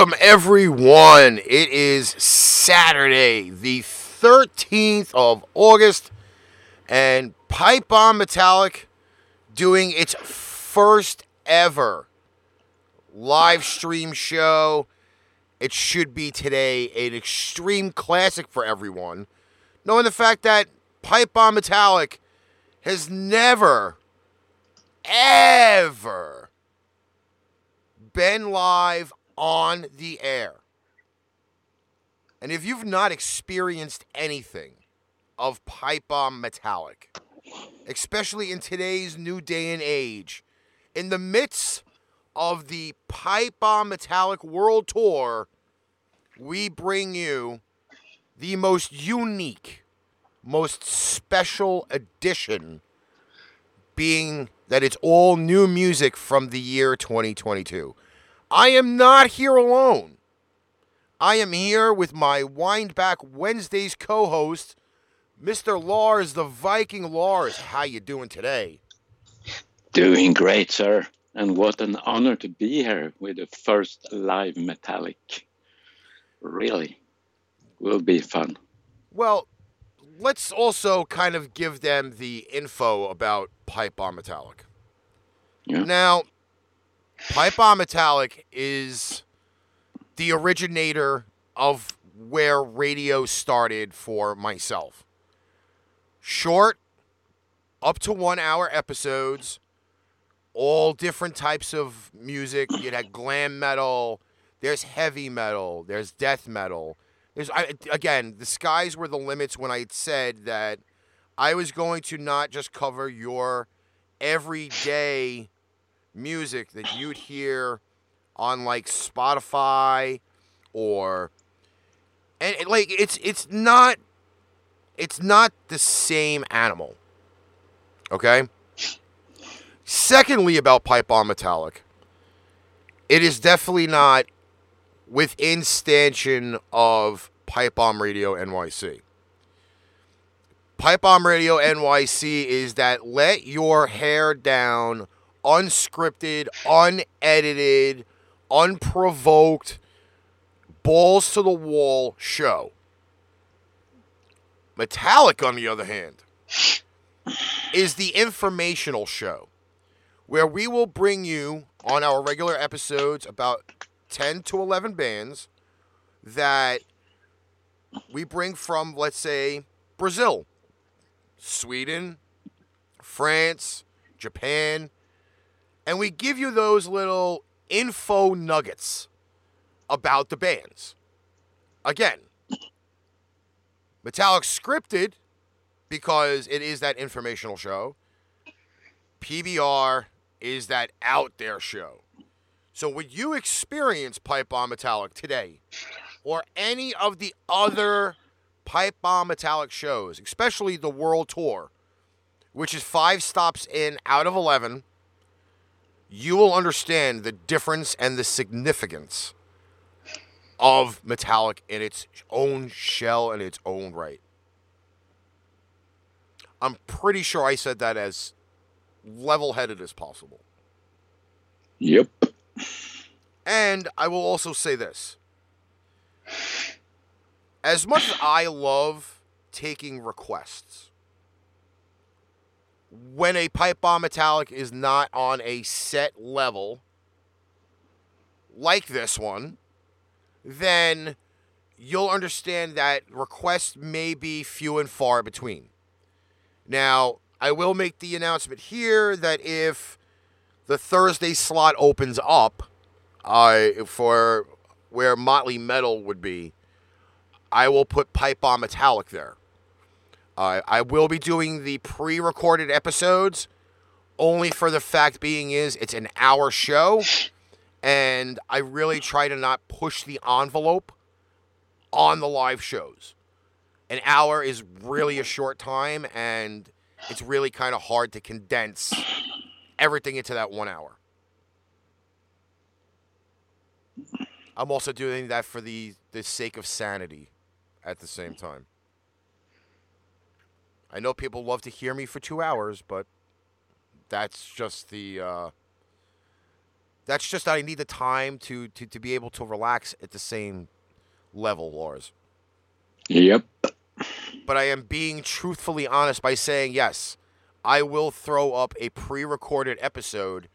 Welcome, everyone. It is Saturday, the 13th of August, and Pipe Bomb Metallic doing its first ever live stream show. It should be today an extreme classic for everyone, knowing the fact that Pipe Bomb Metallic has never, ever been live on the air. And if you've not experienced anything of Pipe Bomb Metallic, especially in today's new day and age, in the midst of the Pipe Bomb Metallic World Tour, we bring you the most unique, most special edition, being that it's all new music from the year 2022. I am not here alone. I am here with my Windback Wednesdays co-host, Mr. Lars the Viking Lars. How you doing today? Doing great, sir. And what an honor to be here with the first live metallic. Really will be fun. Well, let's also kind of give them the info about Pipe Bomb Metallic. Yeah. Now, Pipe Bomb Metallic is the originator of where radio started for myself. Short, up to one hour episodes, all different types of music. You had glam metal, there's heavy metal, there's death metal. There's I, again, the skies were the limits when I said that I was going to not just cover your everyday music that you'd hear on like Spotify or and like it's it's not it's not the same animal. Okay? Secondly about Pipe Bomb Metallic, it is definitely not within stanchion of Pipe Bomb Radio NYC. Pipe Bomb Radio NYC is that let your hair down unscripted, unedited, unprovoked, balls to the wall show. Metallic, on the other hand, is the informational show where we will bring you on our regular episodes about 10 to 11 bands that we bring from, let's say, Brazil, Sweden, France, Japan, and we give you those little info nuggets about the bands. Again, Metallic scripted because it is that informational show. PBR is that out there show. So when you experience Pipe Bomb Metallic today, or any of the other Pipe Bomb Metallic shows, especially the World Tour, which is five stops in out of 11, you will understand the difference and the significance of Metallic in its own shell and its own right. I'm pretty sure I said that as level headed as possible. Yep. And I will also say this. As much as I love taking requests, when a pipe bomb metallic is not on a set level like this one, then you'll understand that requests may be few and far between. Now, I will make the announcement here that if the Thursday slot opens up uh, for where Motley Metal would be, I will put Pipe Bomb Metallic there. Uh, I will be doing the pre-recorded episodes, only for the fact being is it's an hour show, and I really try to not push the envelope on the live shows. An hour is really a short time, and it's really kind of hard to condense everything into that one hour. I'm also doing that for the, the sake of sanity at the same time. I know people love to hear me for two hours, but that's just the uh, that's just I need the time to, to to be able to relax at the same level, Lars. Yep. But I am being truthfully honest by saying yes, I will throw up a pre-recorded episode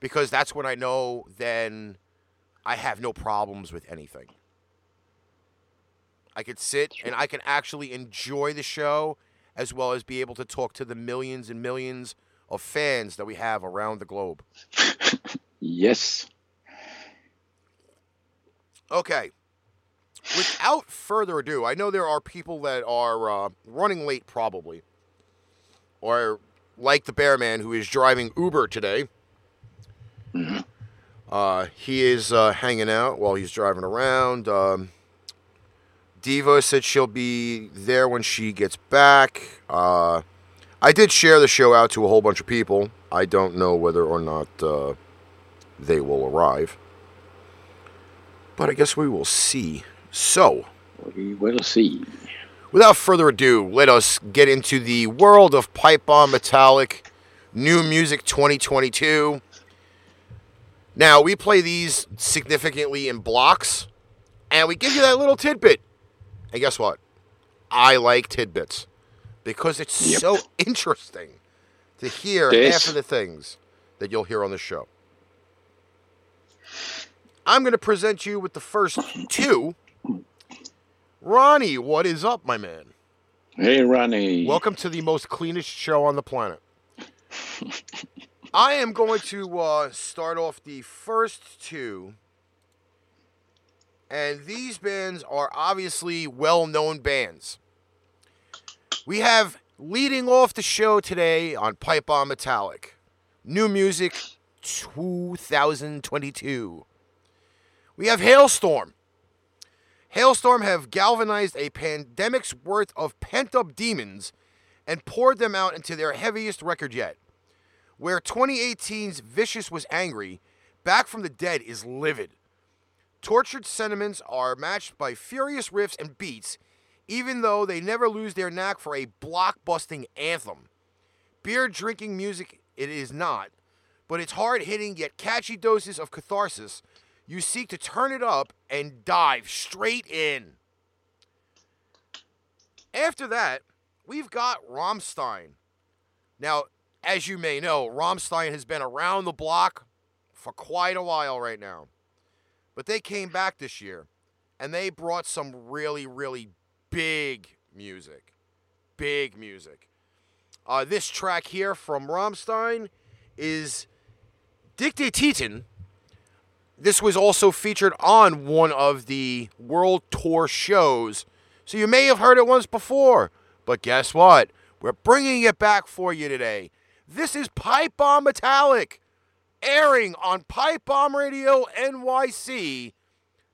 because that's when I know then I have no problems with anything. I could sit and I can actually enjoy the show as well as be able to talk to the millions and millions of fans that we have around the globe. yes. Okay. Without further ado, I know there are people that are uh, running late, probably, or like the Bearman who is driving Uber today. Mm-hmm. Uh, he is uh, hanging out while he's driving around. Um, Diva said she'll be there when she gets back. Uh, I did share the show out to a whole bunch of people. I don't know whether or not uh, they will arrive. But I guess we will see. So, we will see. Without further ado, let us get into the world of Pipe Bomb Metallic New Music 2022. Now, we play these significantly in blocks, and we give you that little tidbit. And guess what? I like tidbits because it's yep. so interesting to hear half of the things that you'll hear on the show. I'm going to present you with the first two Ronnie, what is up, my man? Hey, Ronnie. Welcome to the most cleanest show on the planet. I am going to uh, start off the first two. And these bands are obviously well known bands. We have leading off the show today on Pipe Bomb Metallic New Music 2022. We have Halestorm. Halestorm have galvanized a pandemic's worth of pent up demons and poured them out into their heaviest record yet. Where 2018's Vicious was angry, Back from the Dead is livid. Tortured sentiments are matched by furious riffs and beats, even though they never lose their knack for a block-busting anthem. Beer drinking music it is not, but it's hard hitting yet catchy doses of catharsis you seek to turn it up and dive straight in. After that, we've got Rammstein. Now, as you may know, Rammstein has been around the block for quite a while right now. But they came back this year and they brought some really, really big music. Big music. Uh, this track here from Rammstein is Dicke Titten this was also featured on one of the World Tour shows. So you may have heard it once before. But guess what? We're bringing it back for you today. This is Pipe Bomb Metallic, airing on Pipe Bomb Radio NYC,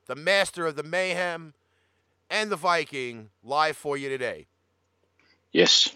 the master of the mayhem and the Viking, live for you today. Yes.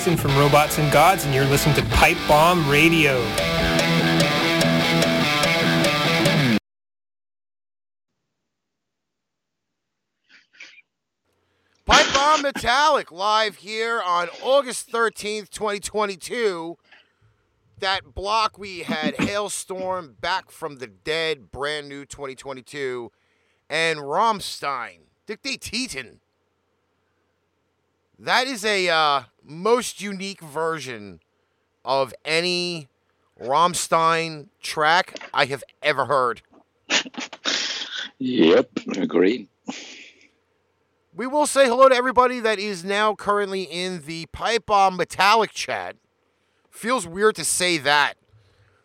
Tyson from Robots and Gods, and you're listening to Pipe Bomb Radio. Pipe Bomb Metallic live here on August 13th, 2022. That block we had Halestorm, Back from the Dead, brand new 2022, and Rammstein, Dicke Titten. That is a uh, most unique version of any Rammstein track I have ever heard. Yep, agreed. We will say hello to everybody that is now currently in the Pipe Bomb Metallic chat. Feels weird to say that.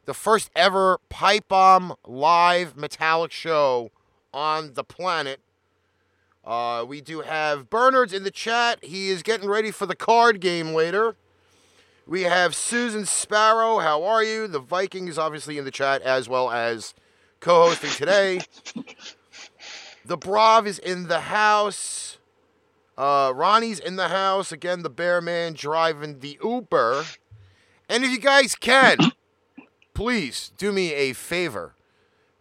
The first ever Pipe Bomb live metallic show on the planet. Uh, we do have Bernard's in the chat. He is getting ready for the card game later. We have Susan Sparrow. How are you? The Viking is obviously in the chat as well as co hosting today. The Brav is in the house. Uh, Ronnie's in the house. Again, the Bear Man driving the Uber. And if you guys can, please do me a favor.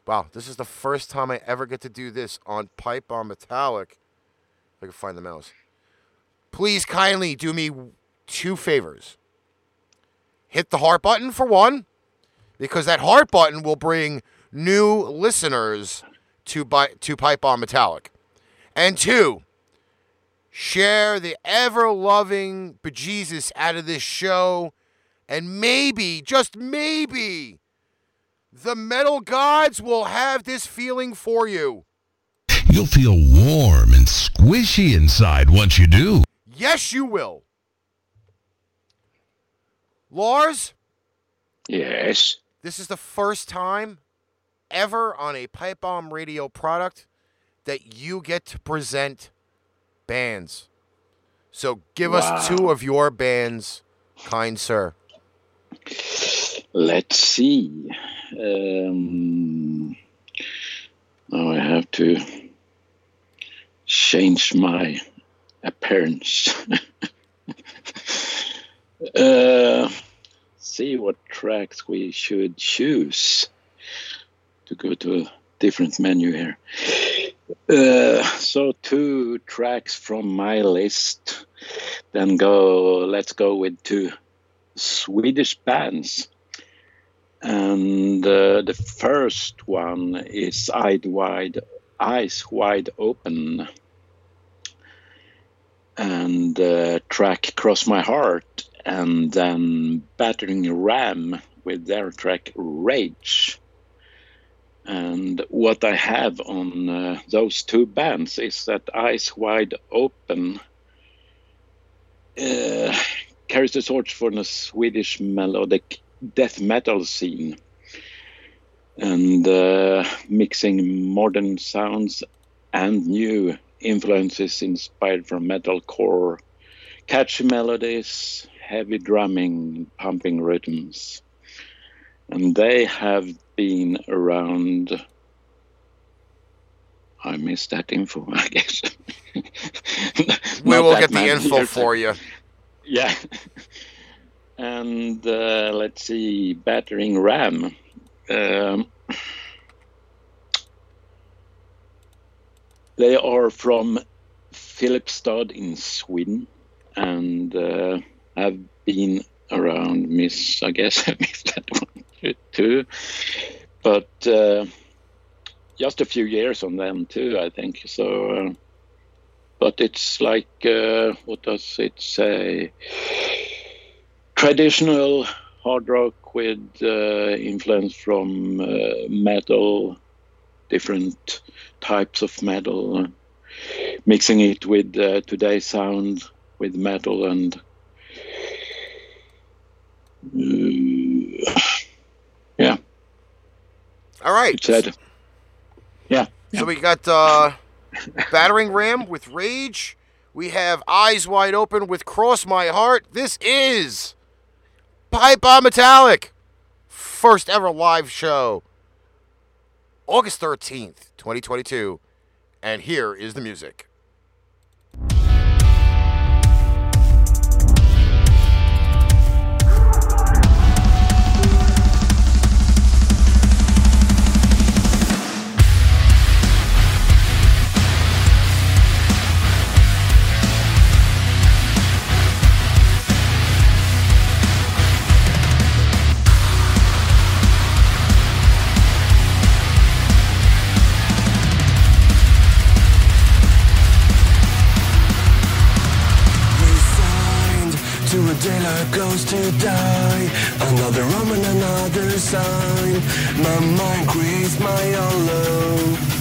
Wow, this is the first time I ever get to do this on Pipe Bomb Metallic. If I can find the mouse. Please kindly do me two favors. Hit the heart button for one, because that heart button will bring new listeners to, bi- to Pipe Bomb Metallic. And two, share the ever loving bejesus out of this show, and maybe, just maybe, the metal gods will have this feeling for you. You'll feel warm and squishy inside once you do. Yes, you will. Lars, Yes. this is the first time ever on a Pipe Bomb Radio product that you get to present bands. So give us two of your bands, kind sir. Let's see. Um, now I have to change my appearance. uh, see what tracks we should choose to go to a different menu here. Uh, so two tracks from my list. Then go. Let's go with two Swedish bands. And uh, the first one is Eyed Wide, Eyes Wide Open. And uh, track Cross My Heart. And then Battering Ram with their track Rage. And what I have on uh, those two bands is that Eyes Wide Open uh, carries the torch for the Swedish melodic death metal scene and uh, mixing modern sounds and new influences inspired from metalcore, catchy melodies, heavy drumming, pumping rhythms. And they have been around. I missed that info, I guess. We will get the info for you. Yeah. And uh, let's see, Battering Ram. Um, they are from Filipstad in Sweden and uh, have been around Miss, I guess I missed that one too. But uh, just a few years on them too, I think. So, uh, but it's like, uh, what does it say? Traditional hard rock with uh, influence from uh, metal, different types of metal, mixing it with uh, today's sound with metal and uh, yeah, All right. said. Yeah. So we got uh, Battering Ram with Rage. We have Eyes Wide Open with Cross My Heart. This is Pipe Metallic. First ever live show. August 13th, 2022. And here is the music. goes to die. Another Roman, another sign. My mind creates my own love.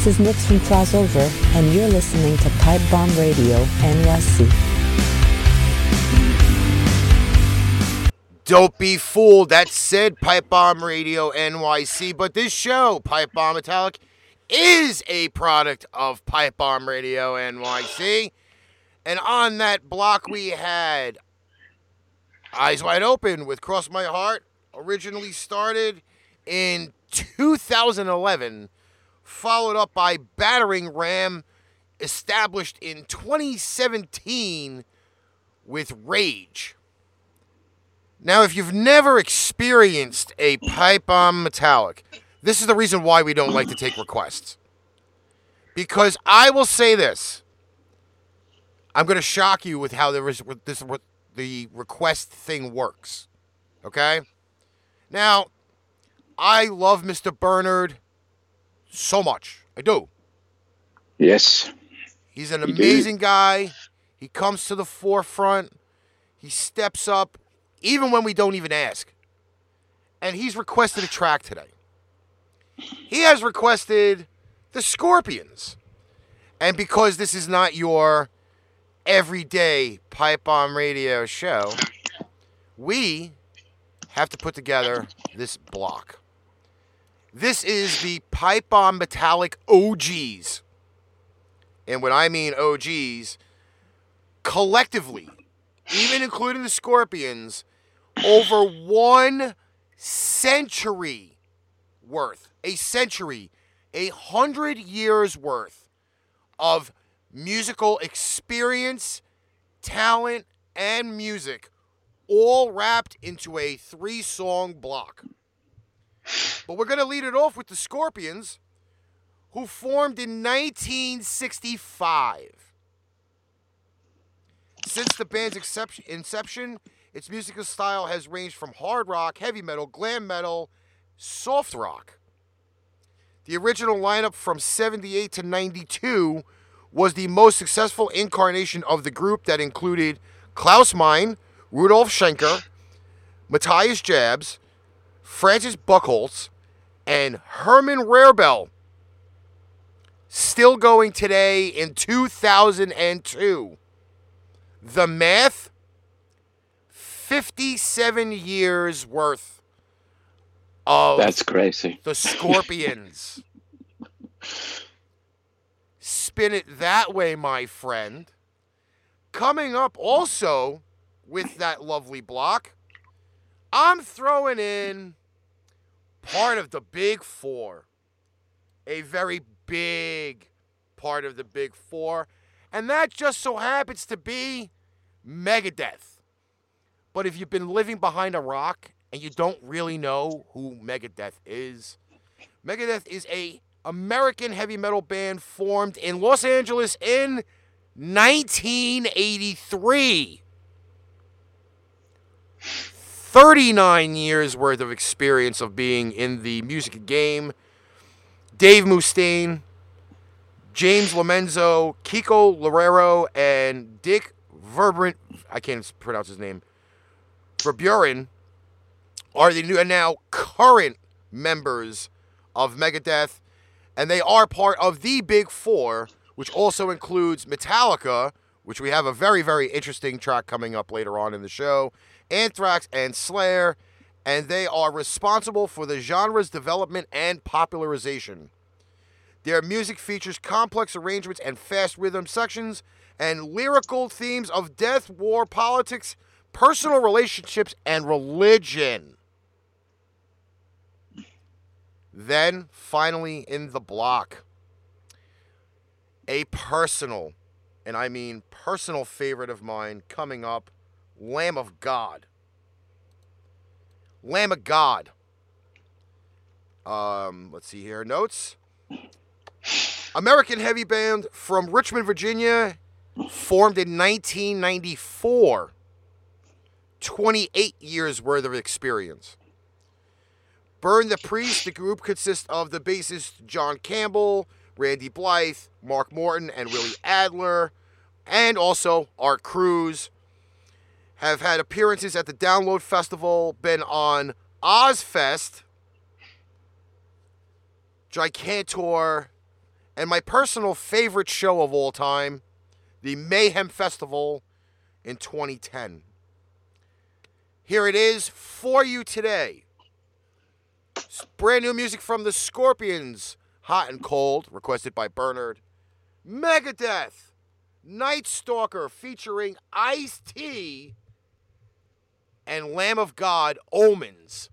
This is Nix from Crossover, and you're listening to Pipe Bomb Radio NYC. Don't be fooled. That said Pipe Bomb Radio NYC, but this show, Pipe Bomb Metallic, is a product of Pipe Bomb Radio NYC. And on that block, we had Eyes Wide Open with Cross My Heart, originally started in 2011, followed up by Battering Ram, established in 2017 with Rage. Now, if you've never experienced a pipe bomb metallic, this is the reason why we don't like to take requests. Because I will say this. I'm going to shock you with how with this the request thing works. Okay? Now, I love Mr. Bernard so much. I do. Yes. He's an amazing guy. He comes to the forefront. He steps up, even when we don't even ask. And he's requested a track today. He has requested the Scorpions. And because this is not your everyday pipe bomb radio show, we have to put together this block. This is the pipe bomb metallic OGs. And when I mean OGs, collectively, even including the Scorpions, over one century worth, a century, a hundred years worth of musical experience, talent, and music, all wrapped into a three song block. But we're going to lead it off with the Scorpions, who formed in 1965. Since the band's inception, its musical style has ranged from hard rock, heavy metal, glam metal, soft rock. The original lineup from 78 to 92 was the most successful incarnation of the group that included Klaus Meine, Rudolf Schenker, Matthias Jabs, Francis Buchholz, and Herman Rarebell. Still going today in 2002. The math 57 years worth of That's crazy. the Scorpions. Spin it that way, my friend. Coming up also with that lovely block, I'm throwing in part of the Big Four. A very big part of the Big Four. And that just so happens to be Megadeth. But if you've been living behind a rock and you don't really know who Megadeth is, Megadeth is a American heavy metal band formed in Los Angeles in 1983. 39 years worth of experience of being in the music game. Dave Mustaine, James Lomenzo, Kiko Loureiro, and Dick Verbrant, I can't pronounce his name, Verbeuren, are the new and now current members of Megadeth, and they are part of the Big Four, which also includes Metallica, which we have a very, very interesting track coming up later on in the show, Anthrax, and Slayer, and they are responsible for the genre's development and popularization. Their music features complex arrangements and fast rhythm sections and lyrical themes of death, war, politics, personal relationships, and religion. Then, finally, in the block, a personal, and I mean personal favorite of mine coming up Lamb of God. Lamb of God. Um, let's see here. Notes. American heavy band from Richmond, Virginia, formed in 1994. 28 years worth of experience. Burn the Priest, the group consists of the bassist John Campbell, Randy Blythe, Mark Morton, and Willie Adler, and also Art Cruz. Have had appearances at the Download Festival, been on Ozzfest, Gigantour, and my personal favorite show of all time, the Mayhem Festival in 2010. Here it is for you today. Brand new music from the Scorpions, Hot and Cold, requested by Bernard. Megadeth, Night Stalker featuring Ice T, and Lamb of God, Omens.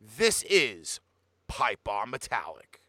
This is Pipe Bomb Metallic.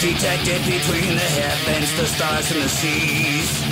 Detected between the heavens, the stars, and the seas.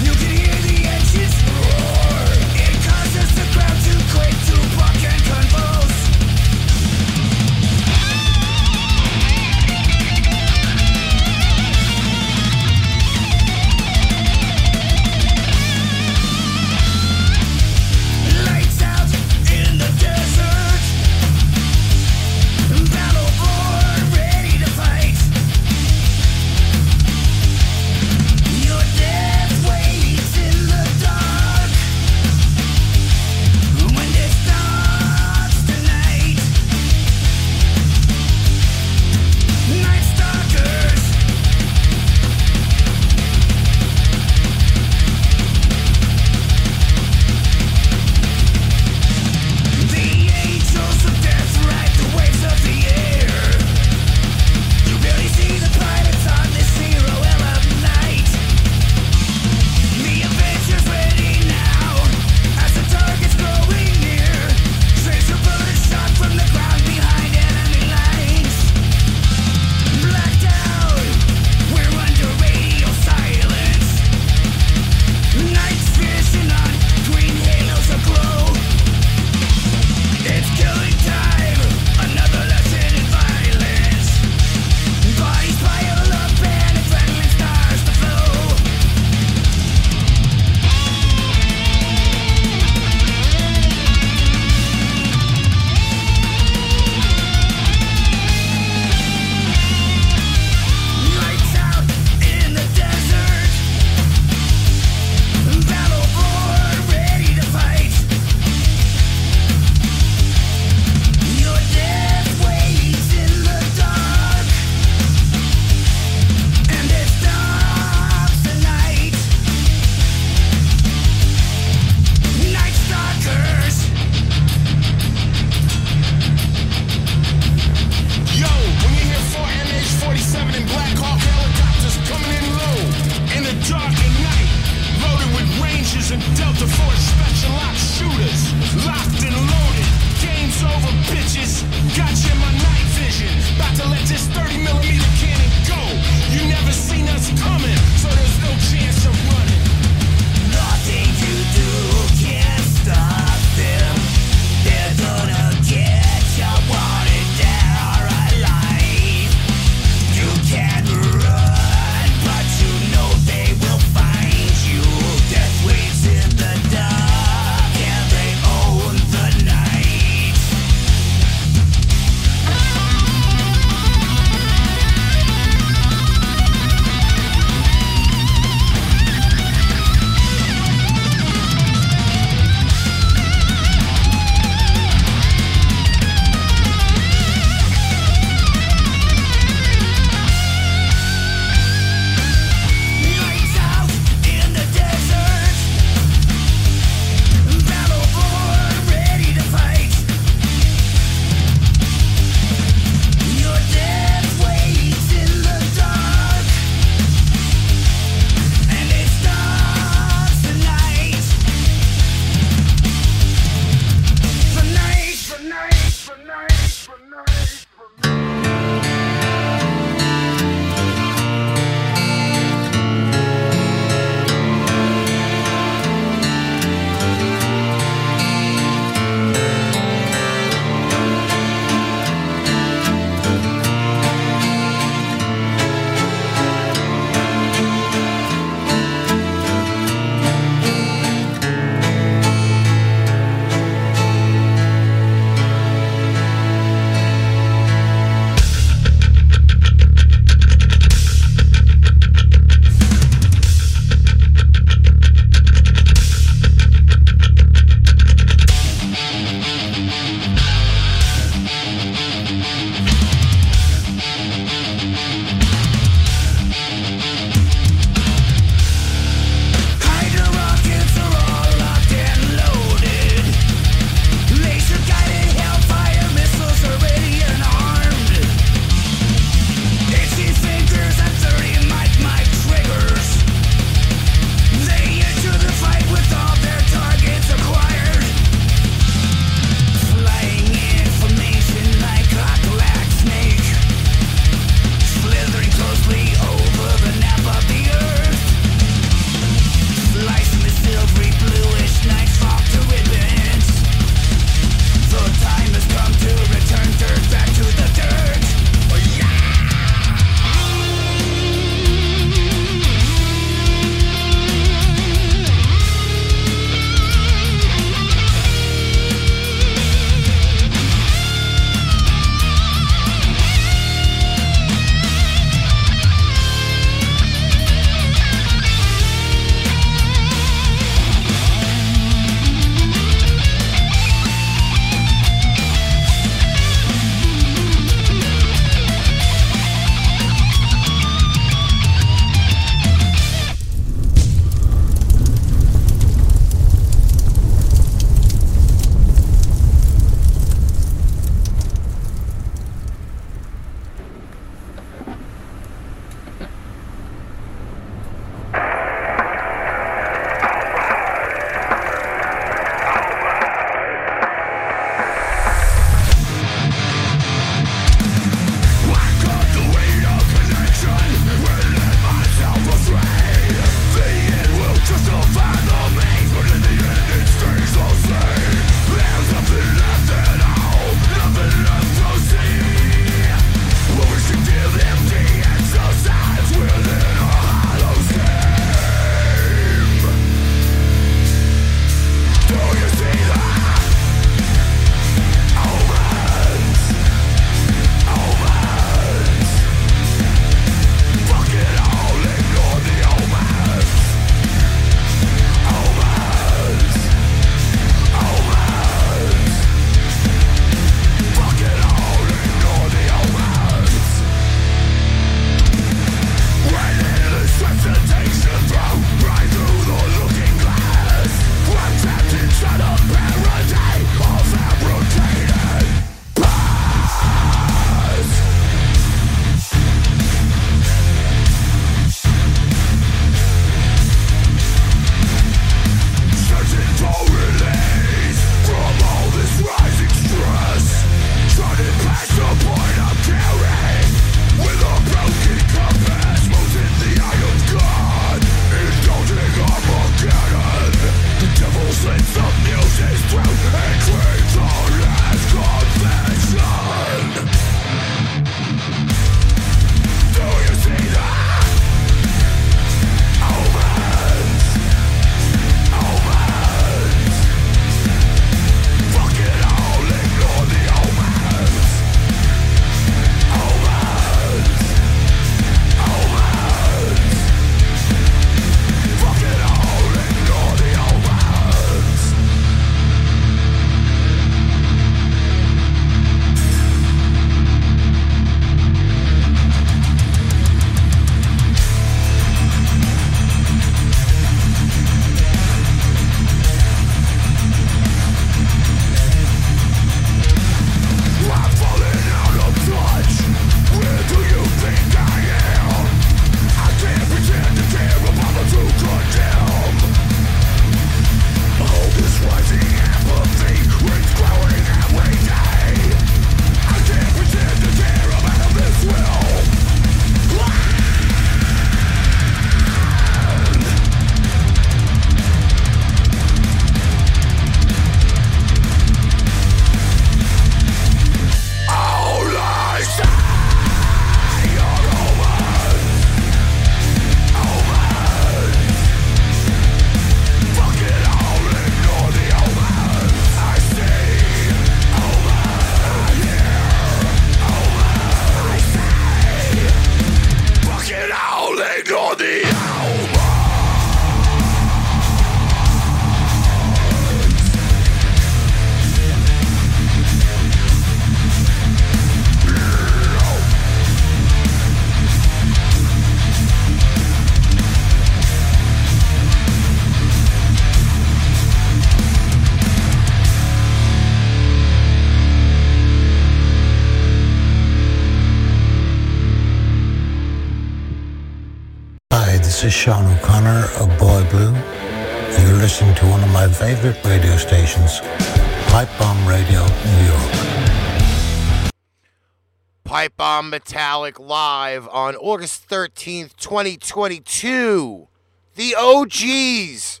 Metallic live on August 13th, 2022. The OGs.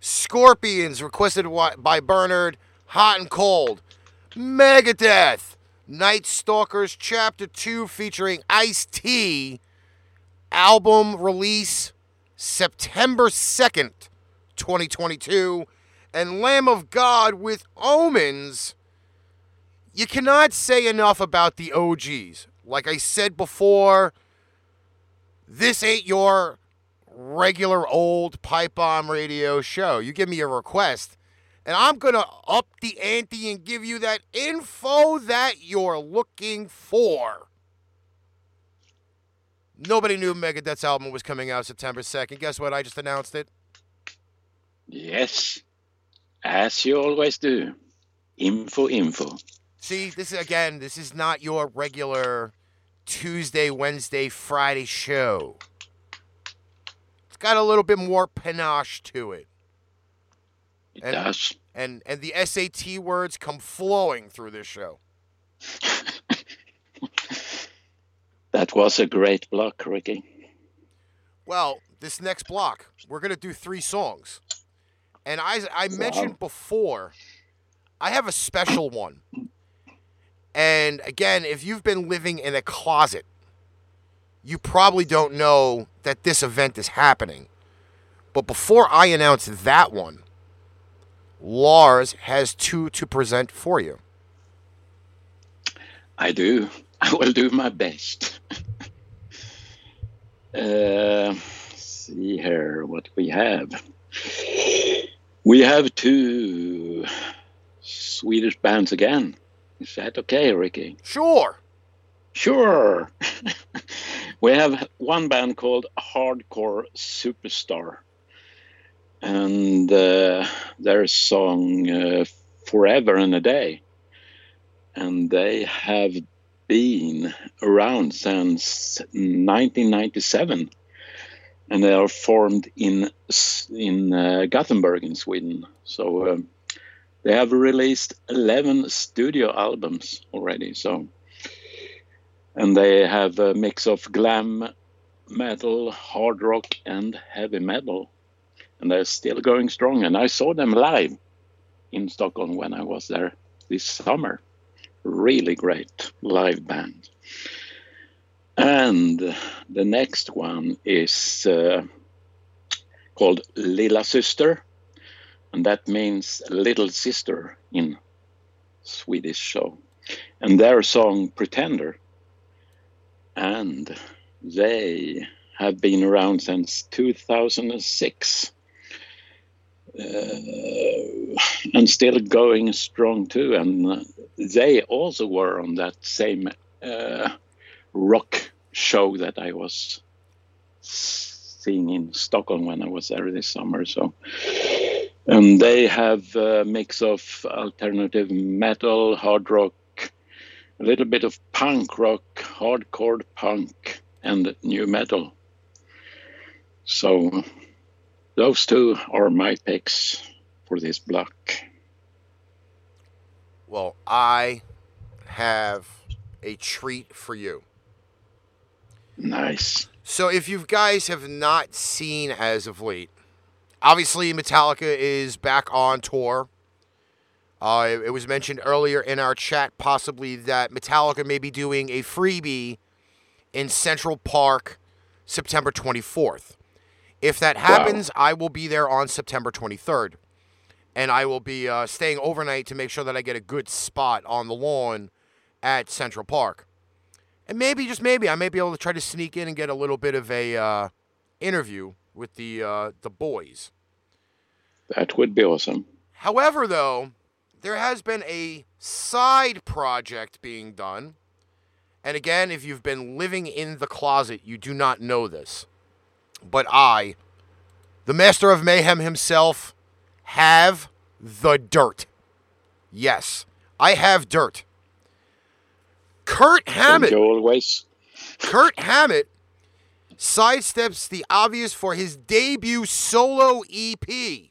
Scorpions requested by Bernard. Hot and Cold. Megadeth. Night Stalkers Chapter 2 featuring Ice T. Album release September 2nd, 2022. And Lamb of God with Omens you cannot say enough about the OGs. Like I said before, this ain't your regular old pipe bomb radio show. You give me a request, and I'm going to up the ante and give you that info that you're looking for. Nobody knew Megadeth's album was coming out September 2nd. Guess what? I just announced it. Yes, as you always do. Info, info. See, this is again, this is not your regular Tuesday, Wednesday, Friday show. It's got a little bit more panache to it. It And- does. And and the SAT words come flowing through this show. That was a great block, Ricky. Well, this next block, we're gonna do three songs. And I I mentioned before, I have a special one. And again, if you've been living in a closet, you probably don't know that this event is happening. But before I announce that one, Lars has two to present for you. I do. I will do my best. uh, see here what we have. We have two Swedish bands again. Is that okay, Ricky? Sure. Sure. we have one band called Hardcore Superstar. And uh, their song uh, Forever and a Day. And they have been around since 1997. And they are formed in in uh, Gothenburg in Sweden. So um, they have released 11 studio albums already. So and they have a mix of glam metal, hard rock, and heavy metal. And they're still going strong. And I saw them live in Stockholm when I was there this summer. Really great live band. And the next one is uh, called Lillasyster, and that means little sister in Swedish. So, and their song Pretender and they have been around since 2006 uh, and still going strong too. And they also were on that same uh, rock show that i was seeing in stockholm when i was there this summer so and they have a mix of alternative metal hard rock a little bit of punk rock, hardcore punk, and new metal. So those two are my picks for this block. Well, I have a treat for you. Nice. So, if you guys have not seen as of late, obviously Metallica is back on tour. Uh, it, it was mentioned earlier in our chat, possibly that Metallica may be doing a freebie in Central Park September 24th. If that happens, I will be there on September 23rd. And I will be uh, staying overnight to make sure that I get a good spot on the lawn at Central Park. And maybe, just maybe, I may be able to try to sneak in and get a little bit of a uh, interview with the uh, the boys. That would be awesome. However, though, there has been a side project being done. And again, if you've been living in the closet, you do not know this. But I, the master of mayhem himself, have the dirt. Yes, I have dirt. Kirk Hammett you always? Kirk Hammett sidesteps the obvious for his debut solo EP,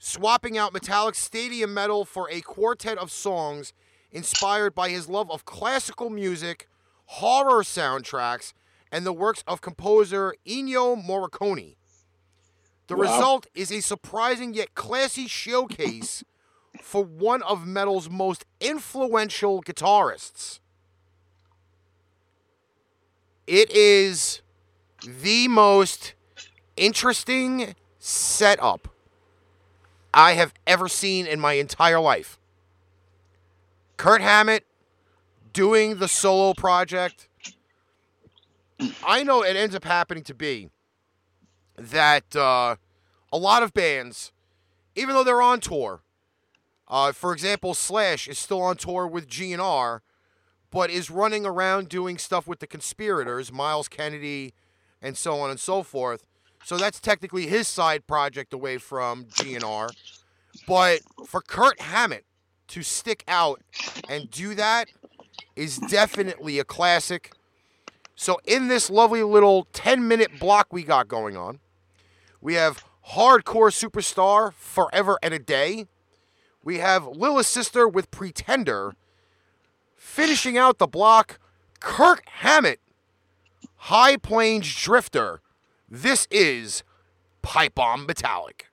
swapping out Metallic Stadium Metal for a quartet of songs inspired by his love of classical music, horror soundtracks, and the works of composer Ennio Morricone. The Wow. result is a surprising yet classy showcase for one of metal's most influential guitarists. It is the most interesting setup I have ever seen in my entire life. Kirk Hammett doing the solo project. I know it ends up happening to be that uh, a lot of bands, even though they're on tour, uh, for example, Slash is still on tour with GNR, but is running around doing stuff with the conspirators, Myles Kennedy, and so on and so forth. So that's technically his side project away from GNR. But for Kirk Hammett to stick out and do that is definitely a classic. So in this lovely little 10 minute block we got going on, we have Hardcore Superstar Forever and a Day. We have Lilla's Sister with Pretender. Finishing out the block, Kirk Hammett, High Plains Drifter. This is Pipe Bomb Metallic.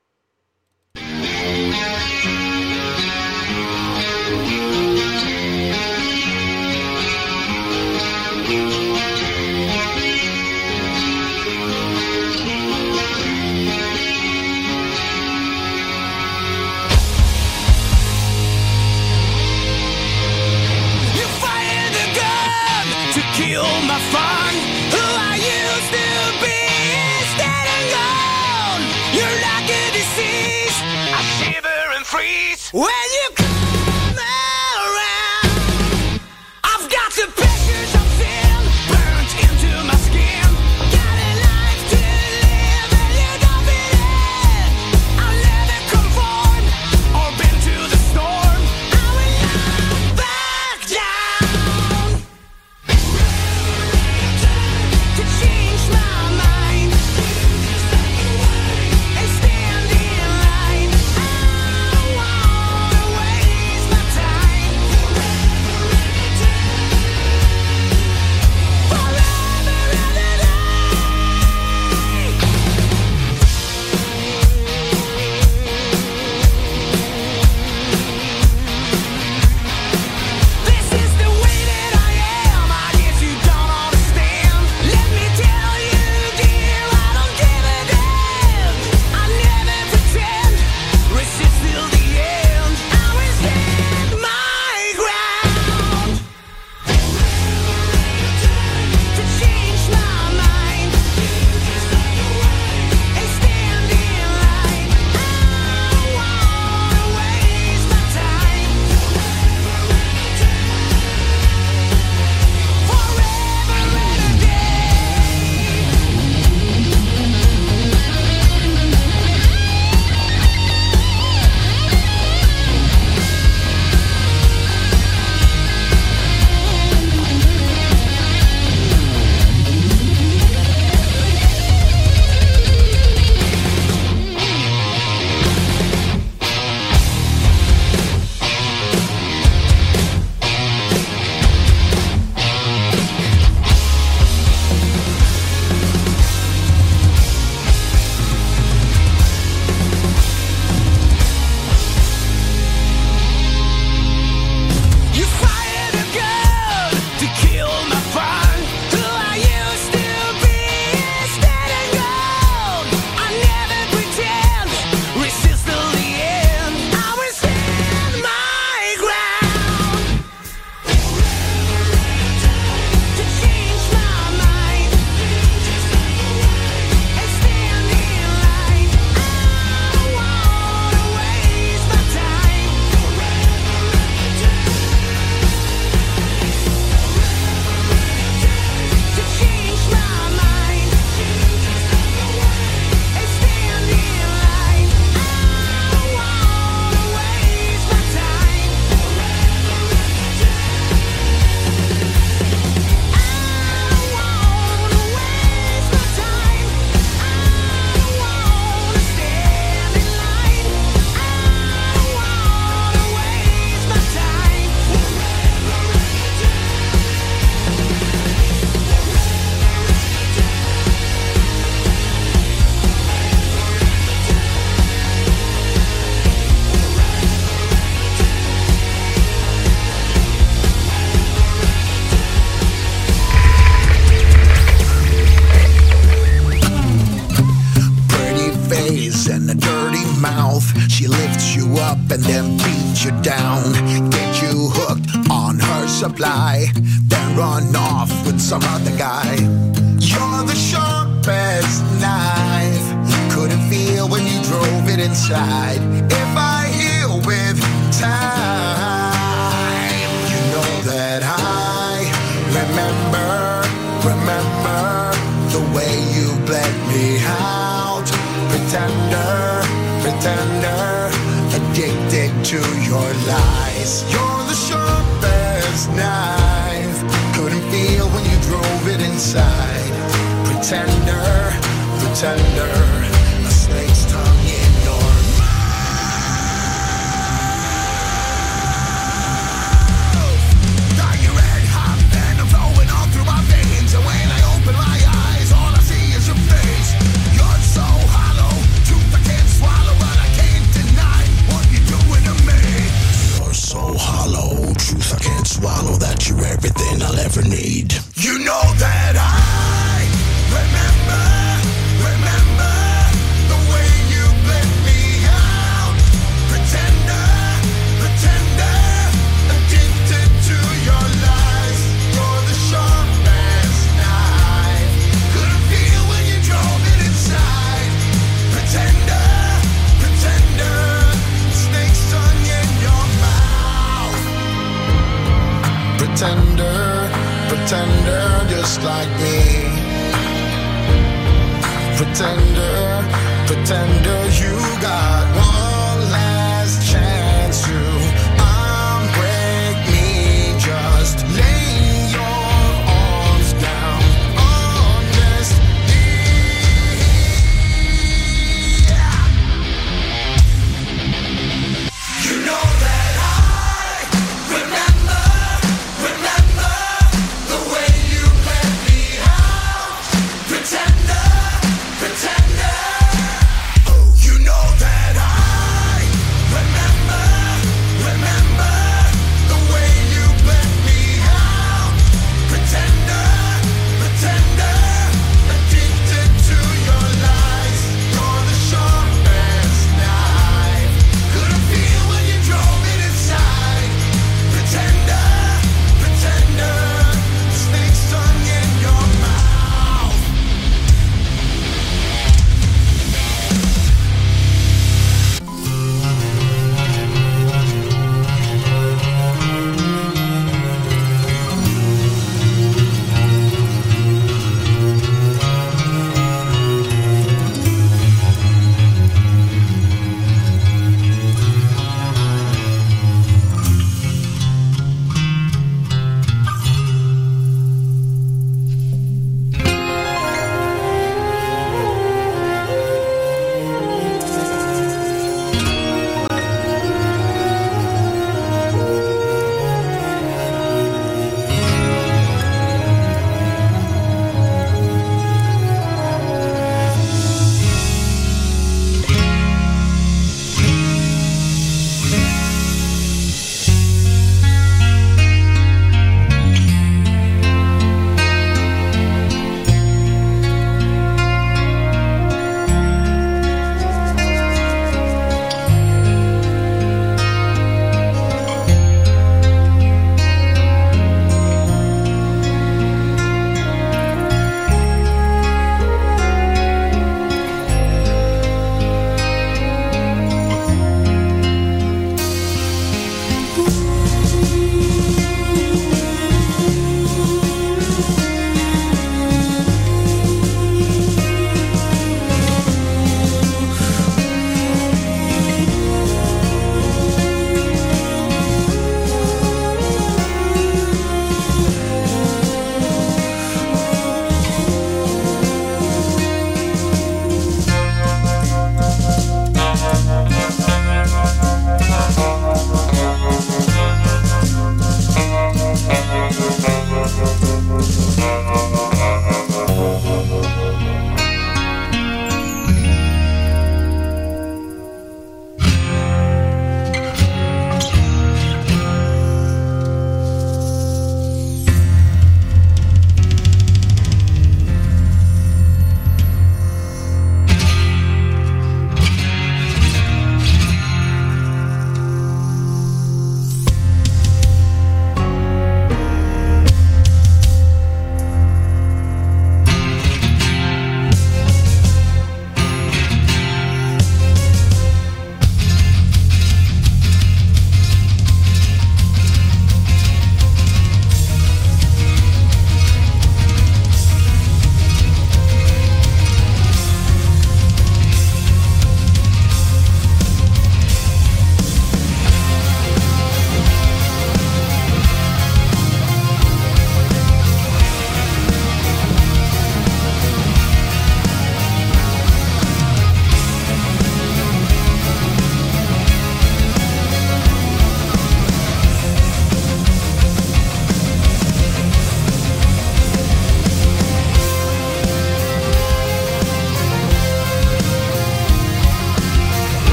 When you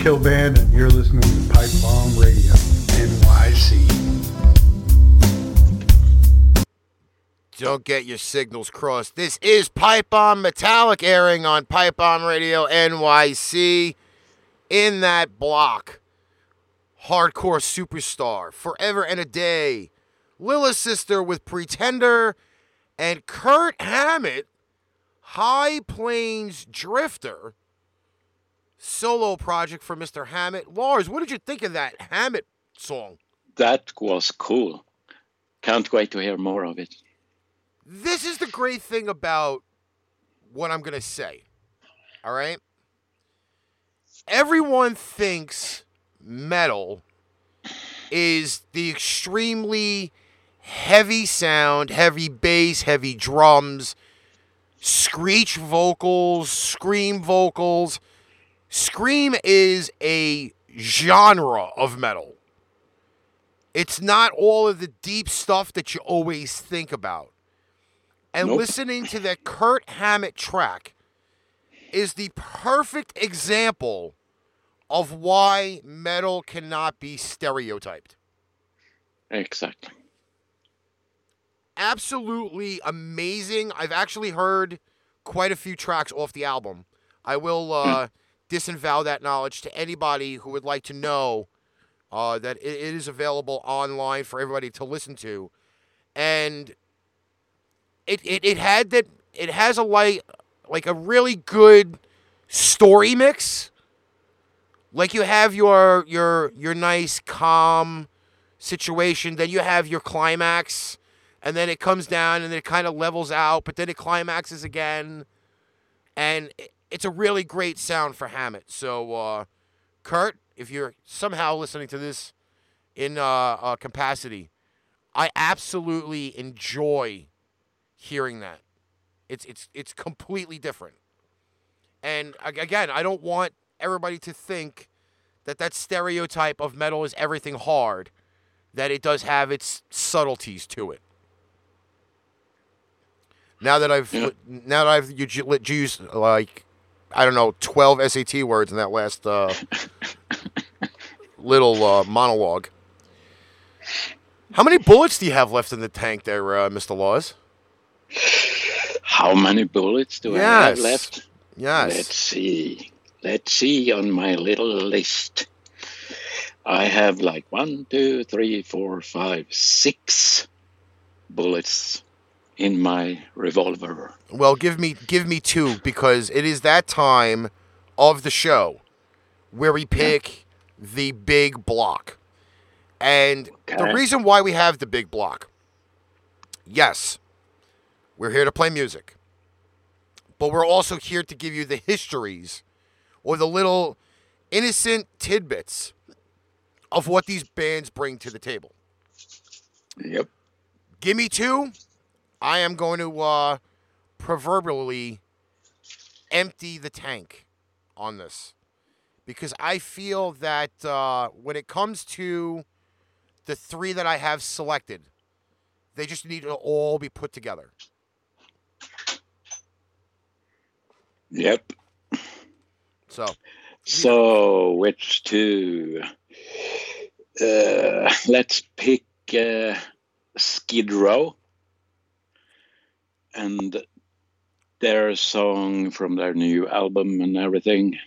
Kill Band, and you're listening to Pipe Bomb Radio, NYC. Don't get your signals crossed. This is Pipe Bomb Metallic airing on Pipe Bomb Radio NYC. In that block, hardcore superstar, forever and a day, Lillasyster with Pretender, and Kirk Hammett, High Plains Drifter, solo project for Mr. Hammett. Lars, what did you think of that Hammett song? That was cool. Can't wait to hear more of it. this is the great thing about what I'm going to say. All right? Everyone thinks metal is the extremely heavy sound, heavy bass, heavy drums, screech vocals, scream vocals. Scream is a genre of metal. It's not all of the deep stuff that you always think about. And Nope. listening to that Kirk Hammett track is the perfect example of why metal cannot be stereotyped. Exactly. Absolutely amazing. I've actually heard quite a few tracks off the album. I will uh, disavow that knowledge to anybody who would like to know uh, that it, it is available online for everybody to listen to. And it, it, it had that it has a light like a really good story mix. Like you have your your your nice calm situation, then you have your climax, and then it comes down and it kind of levels out, but then it climaxes again. And it's a really great sound for Hammett. So uh Kirk, if you're somehow listening to this in uh, uh capacity, I absolutely enjoy hearing that. It's it's it's completely different. And again, I don't want everybody to think that that stereotype of metal is everything hard. That it does have its subtleties to it. Now that I've Yeah. now that I've used like I don't know twelve SAT words in that last uh, little uh, monologue. How many bullets do you have left in the tank there, uh, Mr. Lars? How many bullets do I have left? Yes. Let's see. Let's see on my little list. I have like one, two, three, four, five, six bullets in my revolver. Well, give me give me two because it is that time of the show where we pick the big block. And the reason why we have the big block. Yes, we're here to play music. But we're also here to give you the histories or the little innocent tidbits of what these bands bring to the table. Yep. Give me two. I am going to uh, proverbially empty the tank on this because I feel that uh, when it comes to the three that I have selected, they just need to all be put together. Yep. So, So, which two? Uh, let's pick uh, Skid Row and their song from their new album and everything.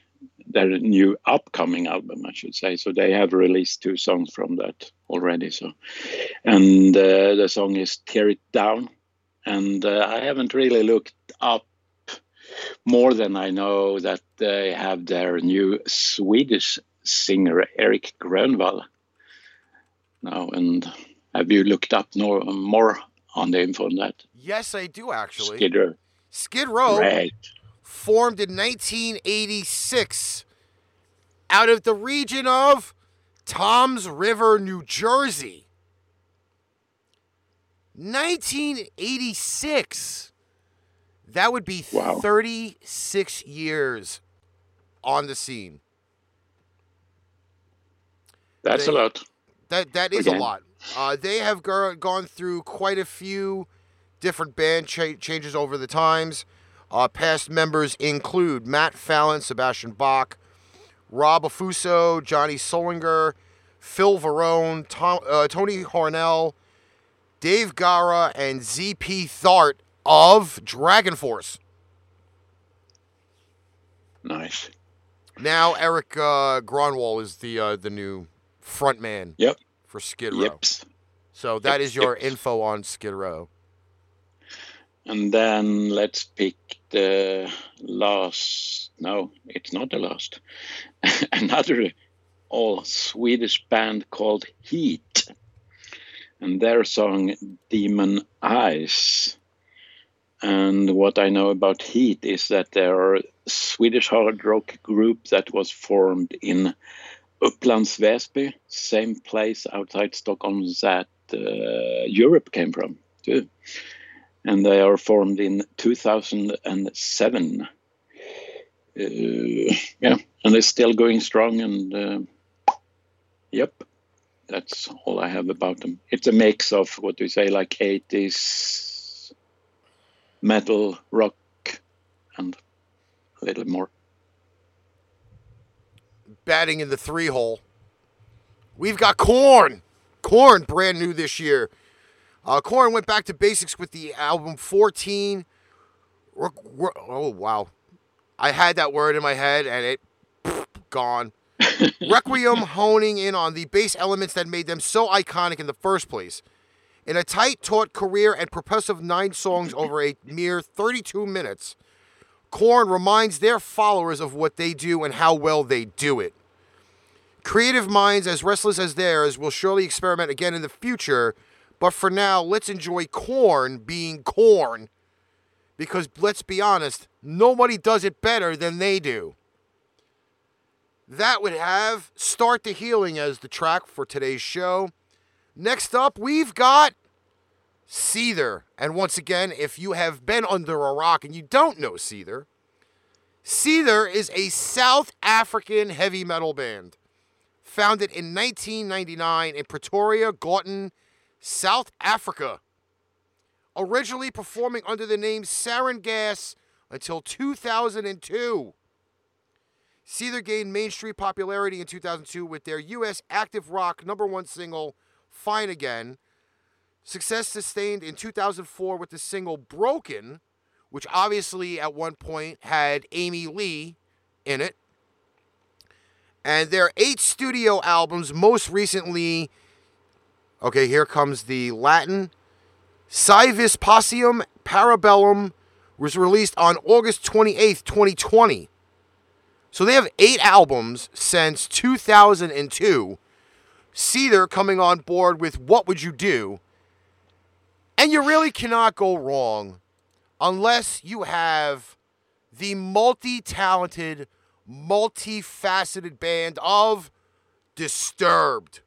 Their new upcoming album, I should say. So they have released two songs from that already. So, and uh, the song is "Tear It Down," and uh, I haven't really looked up more than I know that they have their new Swedish singer Erik Grönwall now. And have you looked up no, more on the info on that? yes, I do actually. Skid Row. Skid Row Right. formed in 1986 out of the region of Toms River, New Jersey. 1986. That would be Wow. 36 years on the scene. That's They- a lot. That that is a lot. Uh, they have go- gone through quite a few different band cha- changes over the times. Uh, past members include Matt Fallon, Sebastian Bach, Rob Afuso, Johnny Solinger, Phil Varone, Tom, uh, Tony Harnell, Dave Gara, and ZP Theart of DragonForce. Nice. Now Eric uh, Gronwall is the uh, the new front man Yep. For Skid Row. Yep. So that Yep, is your yep. info on Skid Row. And then let's pick the last. No, it's not the last. Another all Swedish band called Heat. And their song Demon Eyes. And what I know about Heat is that they're a Swedish hard rock group that was formed in Upplands Väsby, same place outside Stockholm that uh, Europe came from, too and they are formed in 2007. Uh, yeah, and they're still going strong. And uh, yep, that's all I have about them. It's a mix of what we say, like 80s metal, rock, and a little more. Batting in the three hole. We've got Korn. Korn, brand new this year. Uh, Korn went back to basics with the album 14. Re- re- oh, wow. I had that word in my head and it gone. Requiem honing in on the bass elements that made them so iconic in the first place. In a tight, taut career and propulsive nine songs over a mere 32 minutes, Korn reminds their followers of what they do and how well they do it. Creative minds as restless as theirs will surely experiment again in the future, but for now, let's enjoy Korn being Korn. Because let's be honest, nobody does it better than they do. That would have Start the Healing as the track for today's show. Next up, we've got Seether. And once again, if you have been under a rock and you don't know Seether, Seether is a South African heavy metal band founded in 1999 in Pretoria, Gauteng, South Africa. Originally performing under the name Saron Gas until 2002. Seether gained mainstream popularity in 2002 with their U.S. active rock number one single, Fine Again. Success sustained in 2004 with the single Broken, which obviously at one point had Amy Lee in it. And their eight studio albums, most recently, okay, here comes the Latin. Civis Possium Parabellum was released on August 28th, 2020. So they have eight albums since 2002. Seether coming on board with What Would You Do? And you really cannot go wrong unless you have the multi talented, multifaceted band of Disturbed.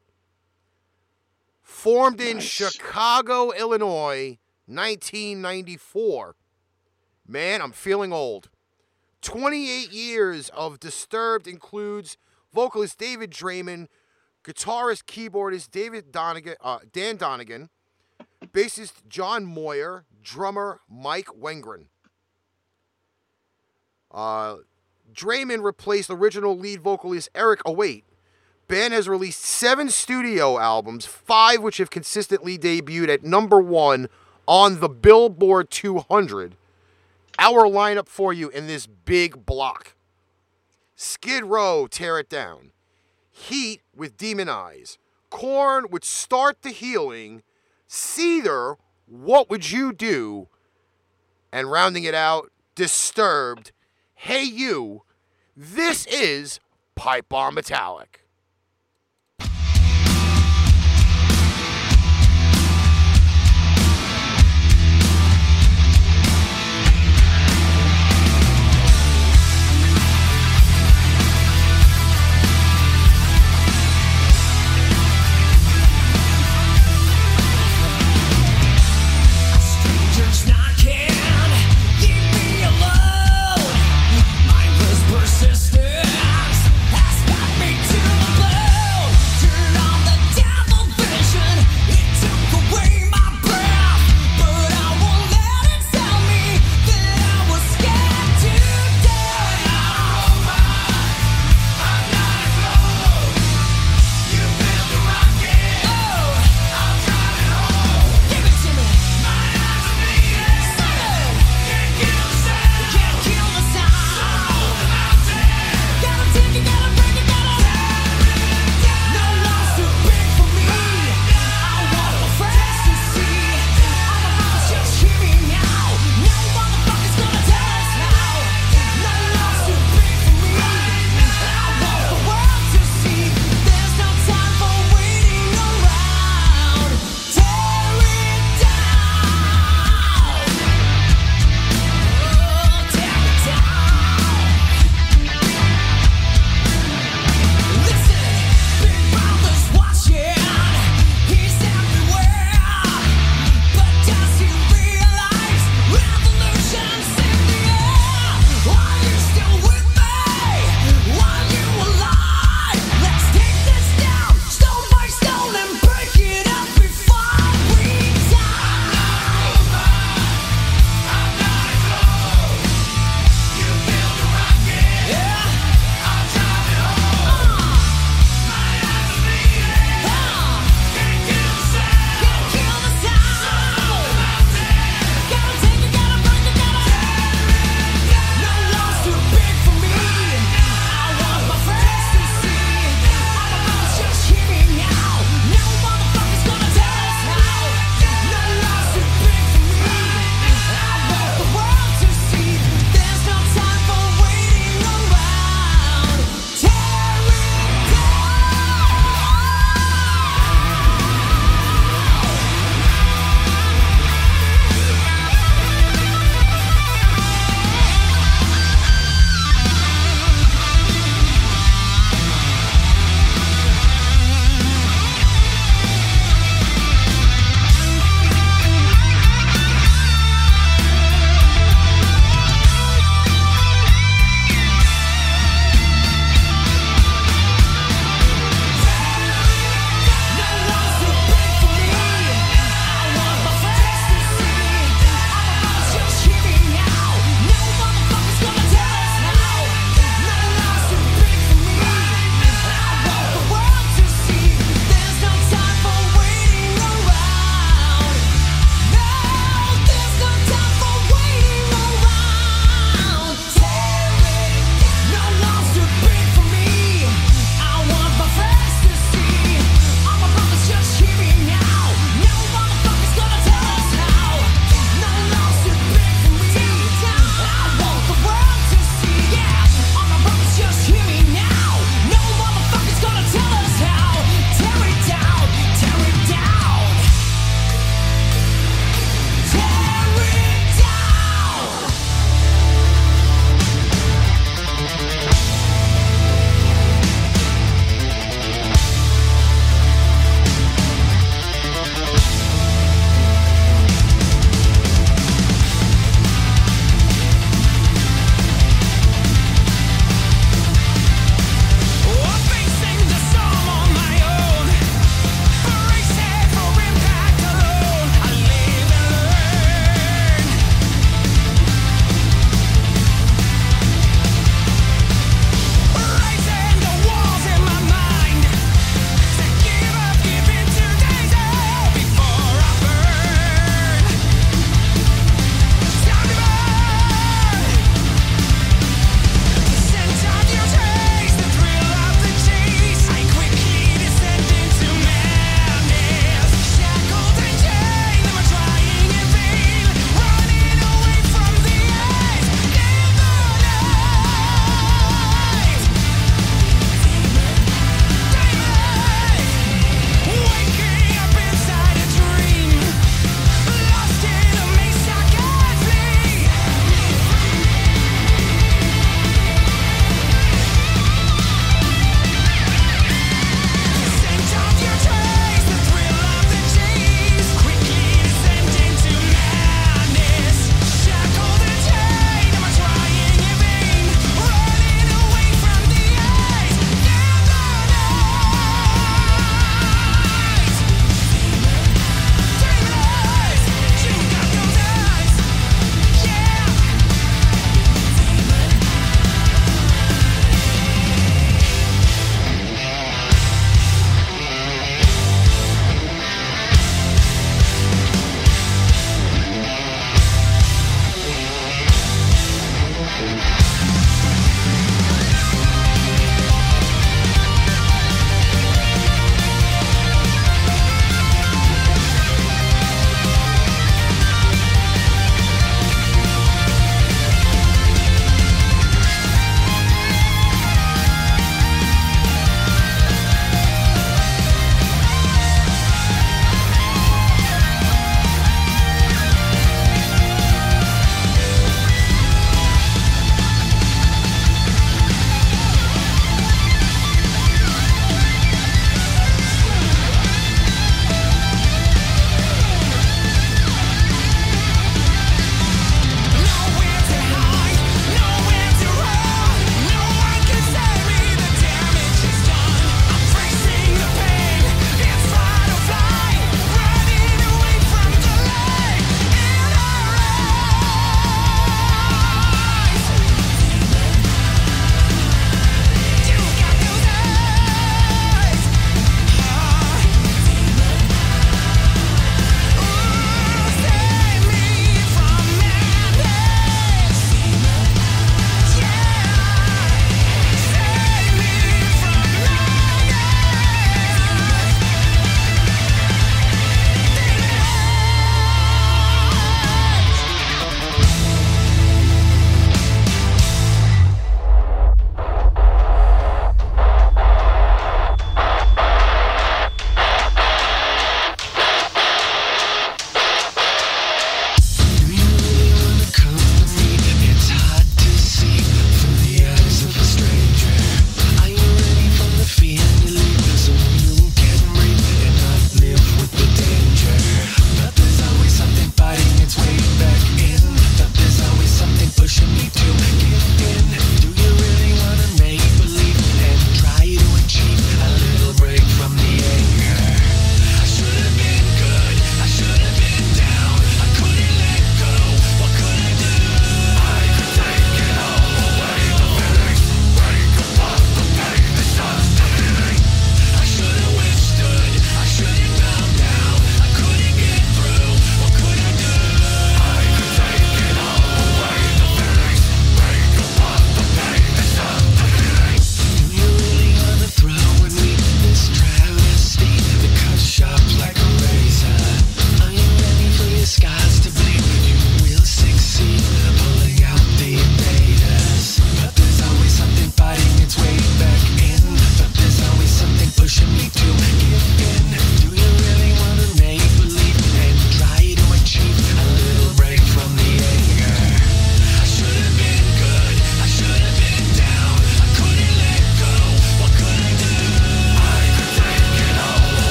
Formed in Nice. Chicago, Illinois, 1994. Man, I'm feeling old. 28 years of Disturbed includes vocalist David Draiman, guitarist, keyboardist David Donegan, uh, Dan Donegan, bassist John Moyer, drummer Mike Wengren. Uh, Draiman replaced original lead vocalist Erich Awalt. Band has released seven studio albums, five which have consistently debuted at number one on the Billboard 200. Our lineup for you in this big block Skid Row, Tear It Down. Heat with Demon Eyes. Korn would Start the Healing. Seether, What Would You Do? And rounding it out, Disturbed. Hey You. This is Pipe Bomb Metallic.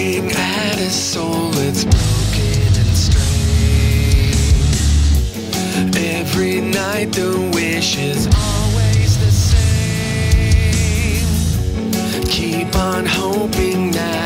at a soul that's broken and strained. Every night the wish is always the same. Keep on hoping that.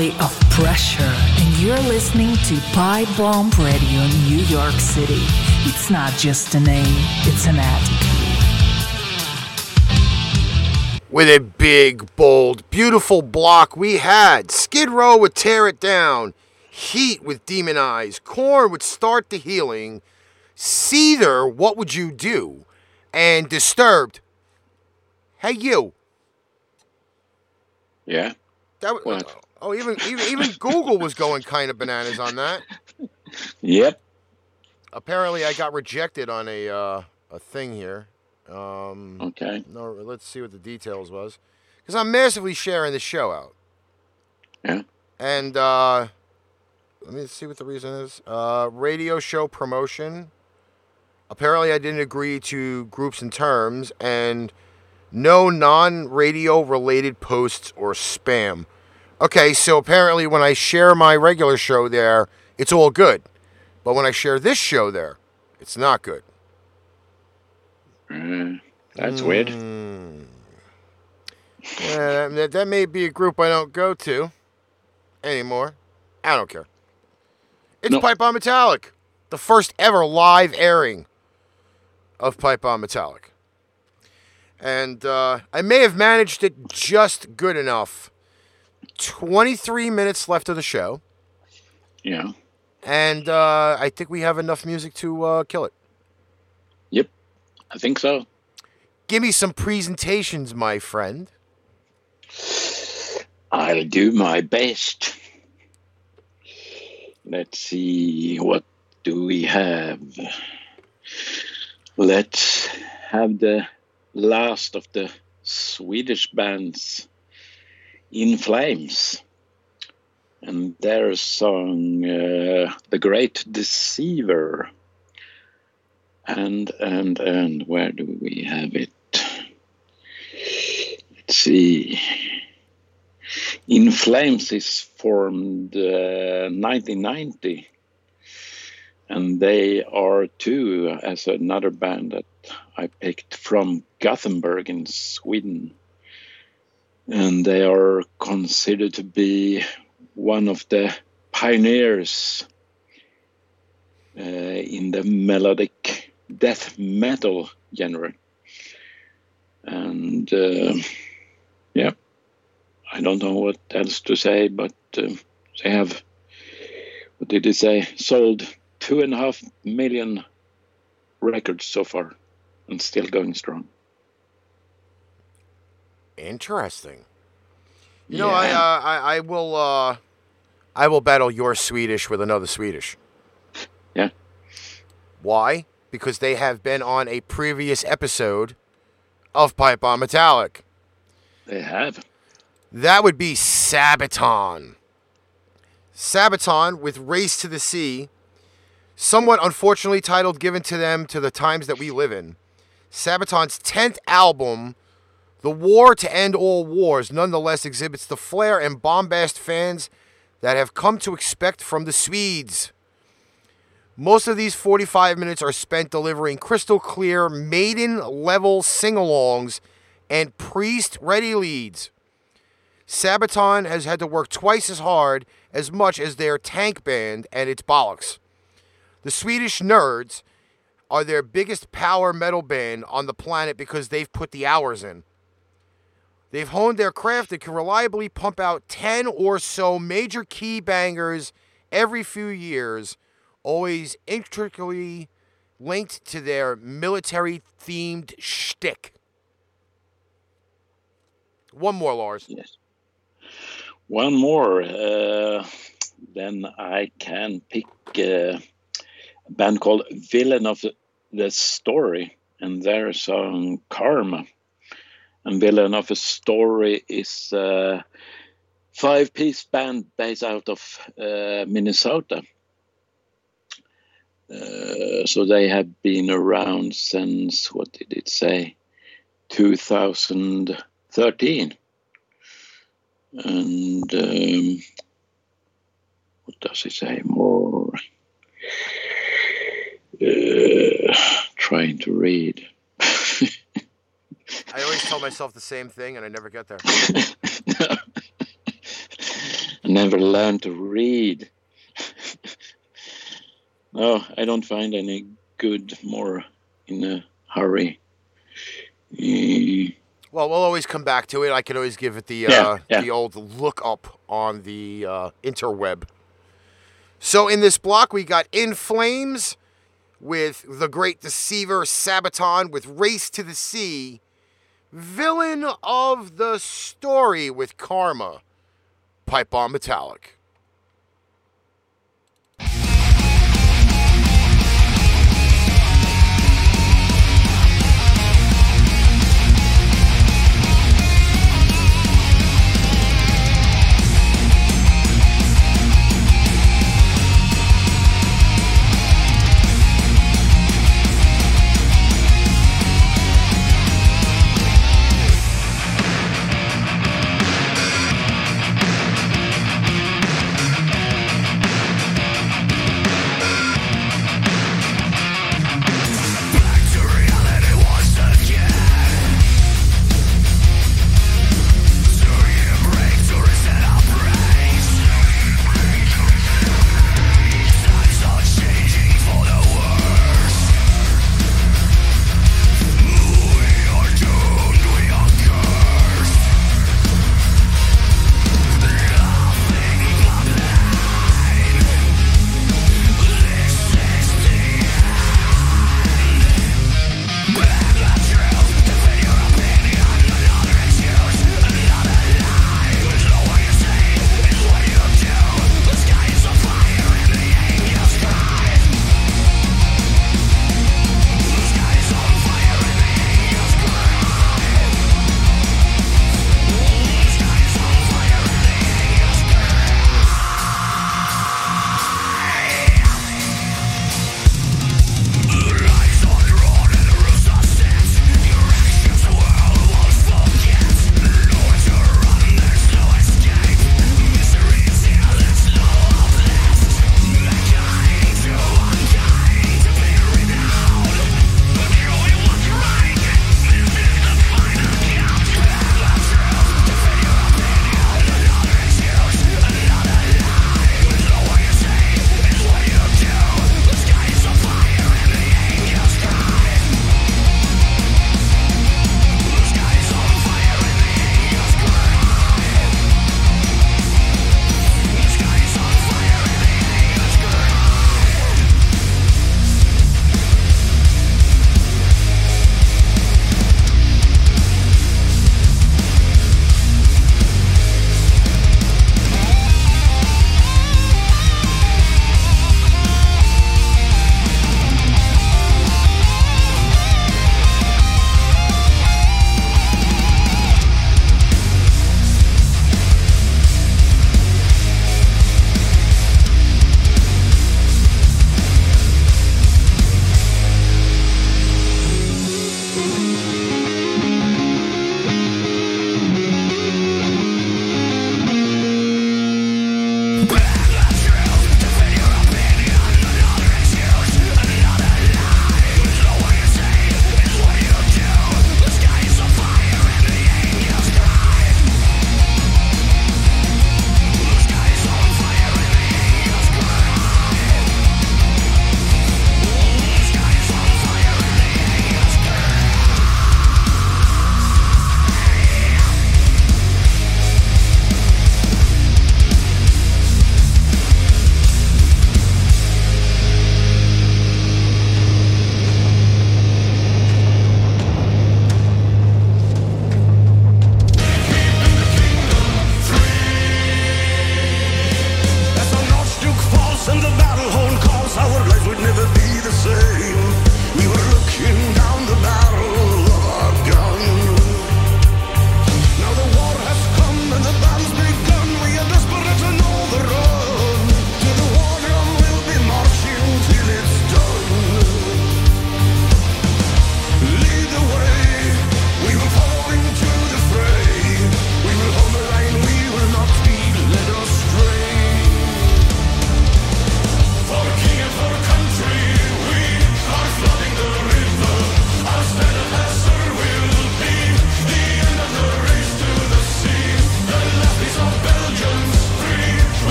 This is Ollie of Pressure, and you're listening to Pipe Bomb Radio in New York City. It's not just a name, it's an attitude. with a big, bold, beautiful block we had. Skid Row would tear it down. Heat with Demon Eyes. Korn would start the healing. Seether, what would you do? And Disturbed, hey you. Yeah. That was, What? Oh, even, even even Google was going kind of bananas on that. Yep. Apparently, I got rejected on a uh, a thing here. Um, Okay. No, let's see what the details was, because I'm massively sharing the show out. Yeah. And uh, let me see what the reason is. Uh, radio show promotion. Apparently, I didn't agree to groups and terms, and no non-radio related posts or spam. Okay, so apparently, when I share my regular show there, it's all good, but when I share this show there, it's not good. Uh, that's weird. Mm. Yeah, that, that may be a group I don't go to anymore. I don't care. It's No. Pipe Bomb Metallic, the first ever live airing of Pipe Bomb Metallic. And uh, I may have managed it just good enough. 23 minutes left of the show. Yeah. And uh, I think we have enough music to uh, kill it. Yep. I think so. Give me some presentations, my friend. I'll do my best. Let's see, what do we have? Let's have the last of the Swedish bands, In Flames, and their song, uh, The Great Deceiver. And, and, and, where do we have it? Let's see. In Flames is formed uh, 1990, and they are too as another band that I picked from Gothenburg in Sweden, and they are considered to be one of the pioneers uh, in the melodic death metal genre, and uh, yeah. I don't know what else to say, but uh, they have, what did they say, sold two and a half million records so far and still going strong. Interesting. You know, I, uh, I I will uh, I will battle your Swedish with another Swedish. Yeah. Why? Because they have been on a previous episode of Pipe Bomb Metallic. They have. That would be Sabaton. Sabaton with Race to the Sea, somewhat unfortunately titled given to them to the times that we live in. Sabaton's 10th album, The War to End All Wars, nonetheless exhibits the flair and bombast fans that have come to expect from the Swedes. Most of these 45 minutes are spent delivering crystal clear, maiden level sing alongs and priest ready leads. Sabaton has had to work twice as hard as much as their tank band and its bollocks. The Swedish Nerds are their biggest power metal band on the planet because they've put the hours in. They've honed their craft and can reliably pump out 10 or so major key bangers every few years, always intricately linked to their military themed shtick. One more, Lars. Yes. One more, uh, then I can pick uh, a band called Villain of the, the Story and their song Karma. And Villain of the Story is a five piece band based out of uh, Minnesota. Uh, so they have been around since, what did it say, 2013 and um, what does it say more? Uh, trying to read. I always tell myself the same thing and I never get there. I never learned to read. no, I don't find any good more in a hurry. Eh, Well, we'll always come back to it. I can always give it the Yeah, uh, yeah. the old look up on the uh, interweb. So in this block, we got In Flames with The Great Deceiver, Sabaton with Race to the Sea, Villain of the Story with Karma, Pipe Bomb Metallic.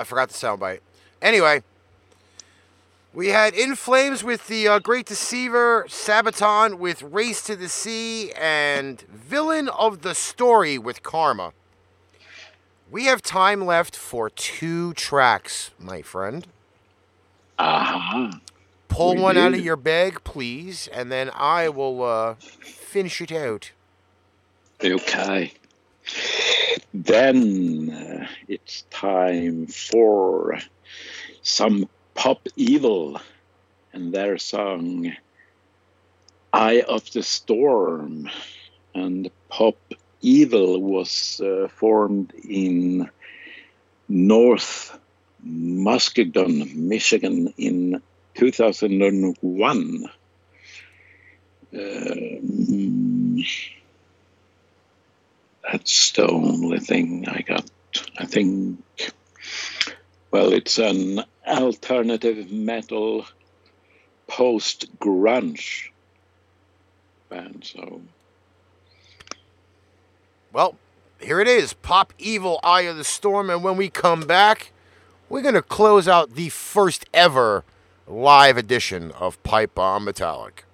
I forgot the soundbite. Anyway, we had In Flames with the uh, Great Deceiver, Sabaton with Race to the Sea, and Villain of the Story with Karma. We have time left for two tracks, my friend. Uh-huh. Pull We one out of your bag, please, and then I will uh, finish it out. Okay. Then uh, it's time for some Pop Evil and their song Eye of the Storm. And Pop Evil was uh, formed in North Muskegon, Michigan in 2001. Um, that's the only thing I got. I think, well, it's an alternative metal post grunge band. So Well, here it is Pop Evil Eye of the Storm. And when we come back, we're going to close out the first ever live edition of Pipe Bomb Metallic.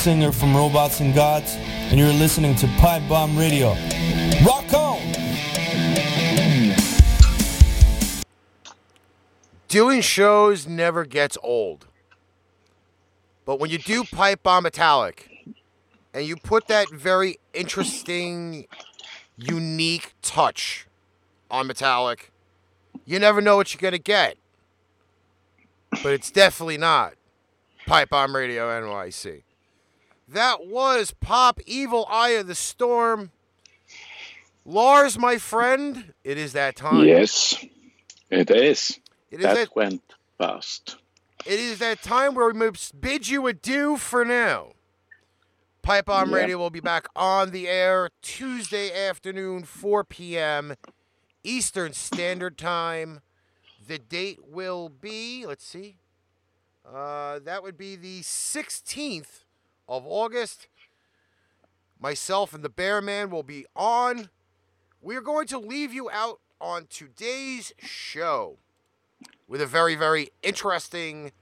Singer from Robots and Gods, and you're listening to Pipe Bomb Radio. Rock on! Doing shows never gets old. But when you do Pipe Bomb Metallic and you put that very interesting, unique touch on Metallic, you never know what you're going to get. But it's definitely not Pipe Bomb Radio NYC. That was Pop Evil Eye of the Storm. Lars, my friend, it is that time. Yes, it is. It is that that went fast. it is that time where we must bid you adieu for now. Pipe Bomb Yep. Radio will be back on the air Tuesday afternoon, 4 p.m. Eastern Standard Time. The date will be, let's see, uh, that would be the 16th of August. Myself and the Bear Man will be on. We are going to leave you out on today's show with a very, very interesting,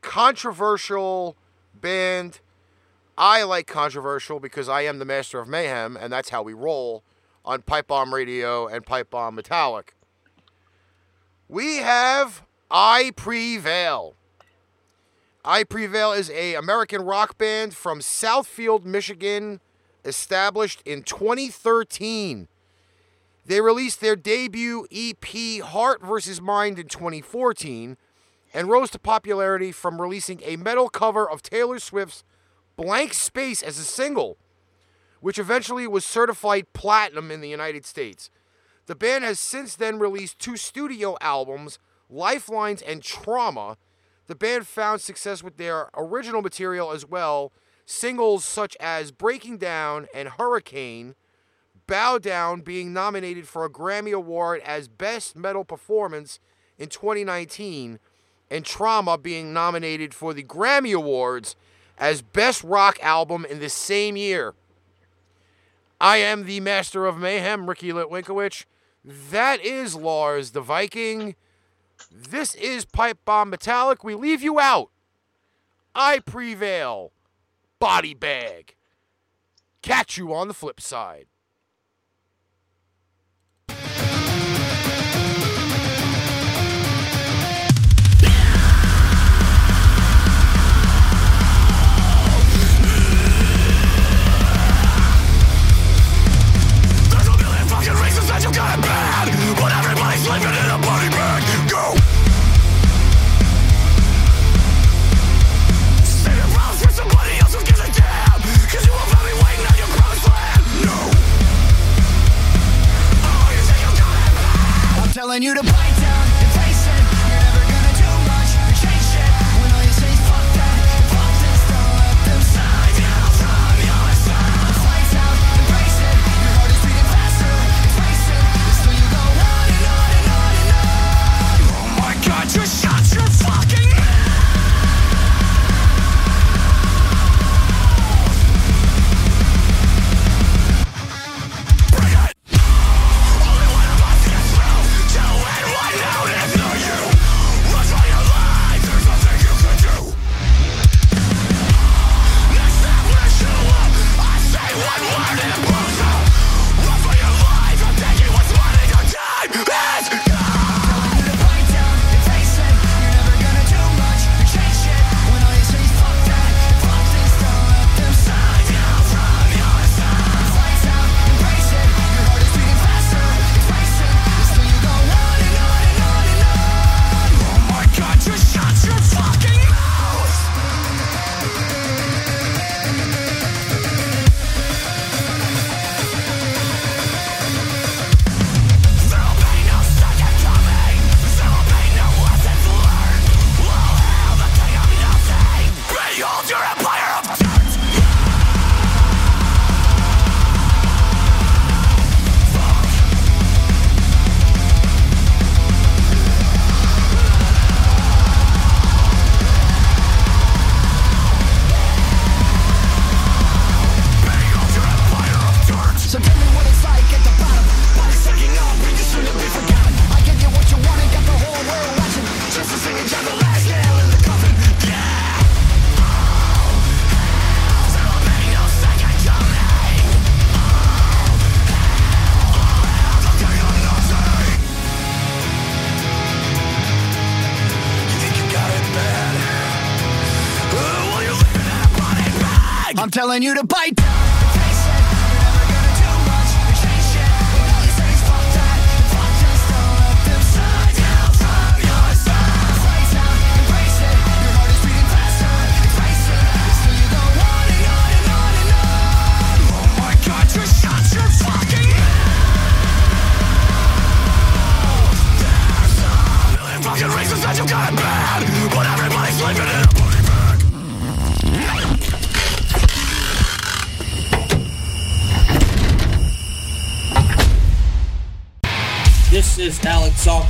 controversial band. I like controversial because I am the master of mayhem, and that's how we roll on Pipe Bomb Radio and Pipe Bomb Metallic. We have I Prevail. I Prevail is a American rock band from Southfield, Michigan, established in 2013. They released their debut EP, Heart vs. Mind, in 2014 and rose to popularity from releasing a metal cover of Taylor Swift's Blank Space as a single, which eventually was certified platinum in the United States. The band has since then released two studio albums, Lifelines and Trauma. The band found success with their original material as well, singles such as Breaking Down and Hurricane. Bow Down being nominated for a Grammy Award as Best Metal Performance in 2019, and Trauma being nominated for the Grammy Awards as Best Rock Album in the same year. I am the Master of Mayhem, Ricky Litwinkowicz. That is Lars the Viking. This is Pipe Bomb Metallic. We leave you out. I prevail. Body bag. Catch you on the flip side. Telling you to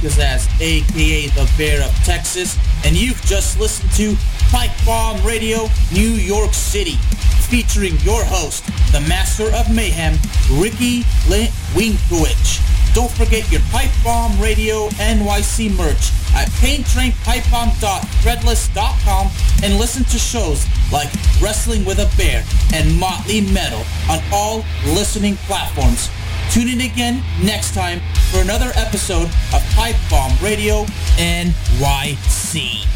Alex Alcazaz, aka the Bear of Texas, and you've just listened to Pipe Bomb Radio New York City, featuring your host, the Master of Mayhem, Ricky Winkowicz. Don't forget your Pipe Bomb Radio NYC merch at paintrainpipebomb.threadless.com and listen to shows like Wrestling with a Bear and Motley Metal on all listening platforms. Tune in again next time for another episode of Pipe Bomb Radio NYC.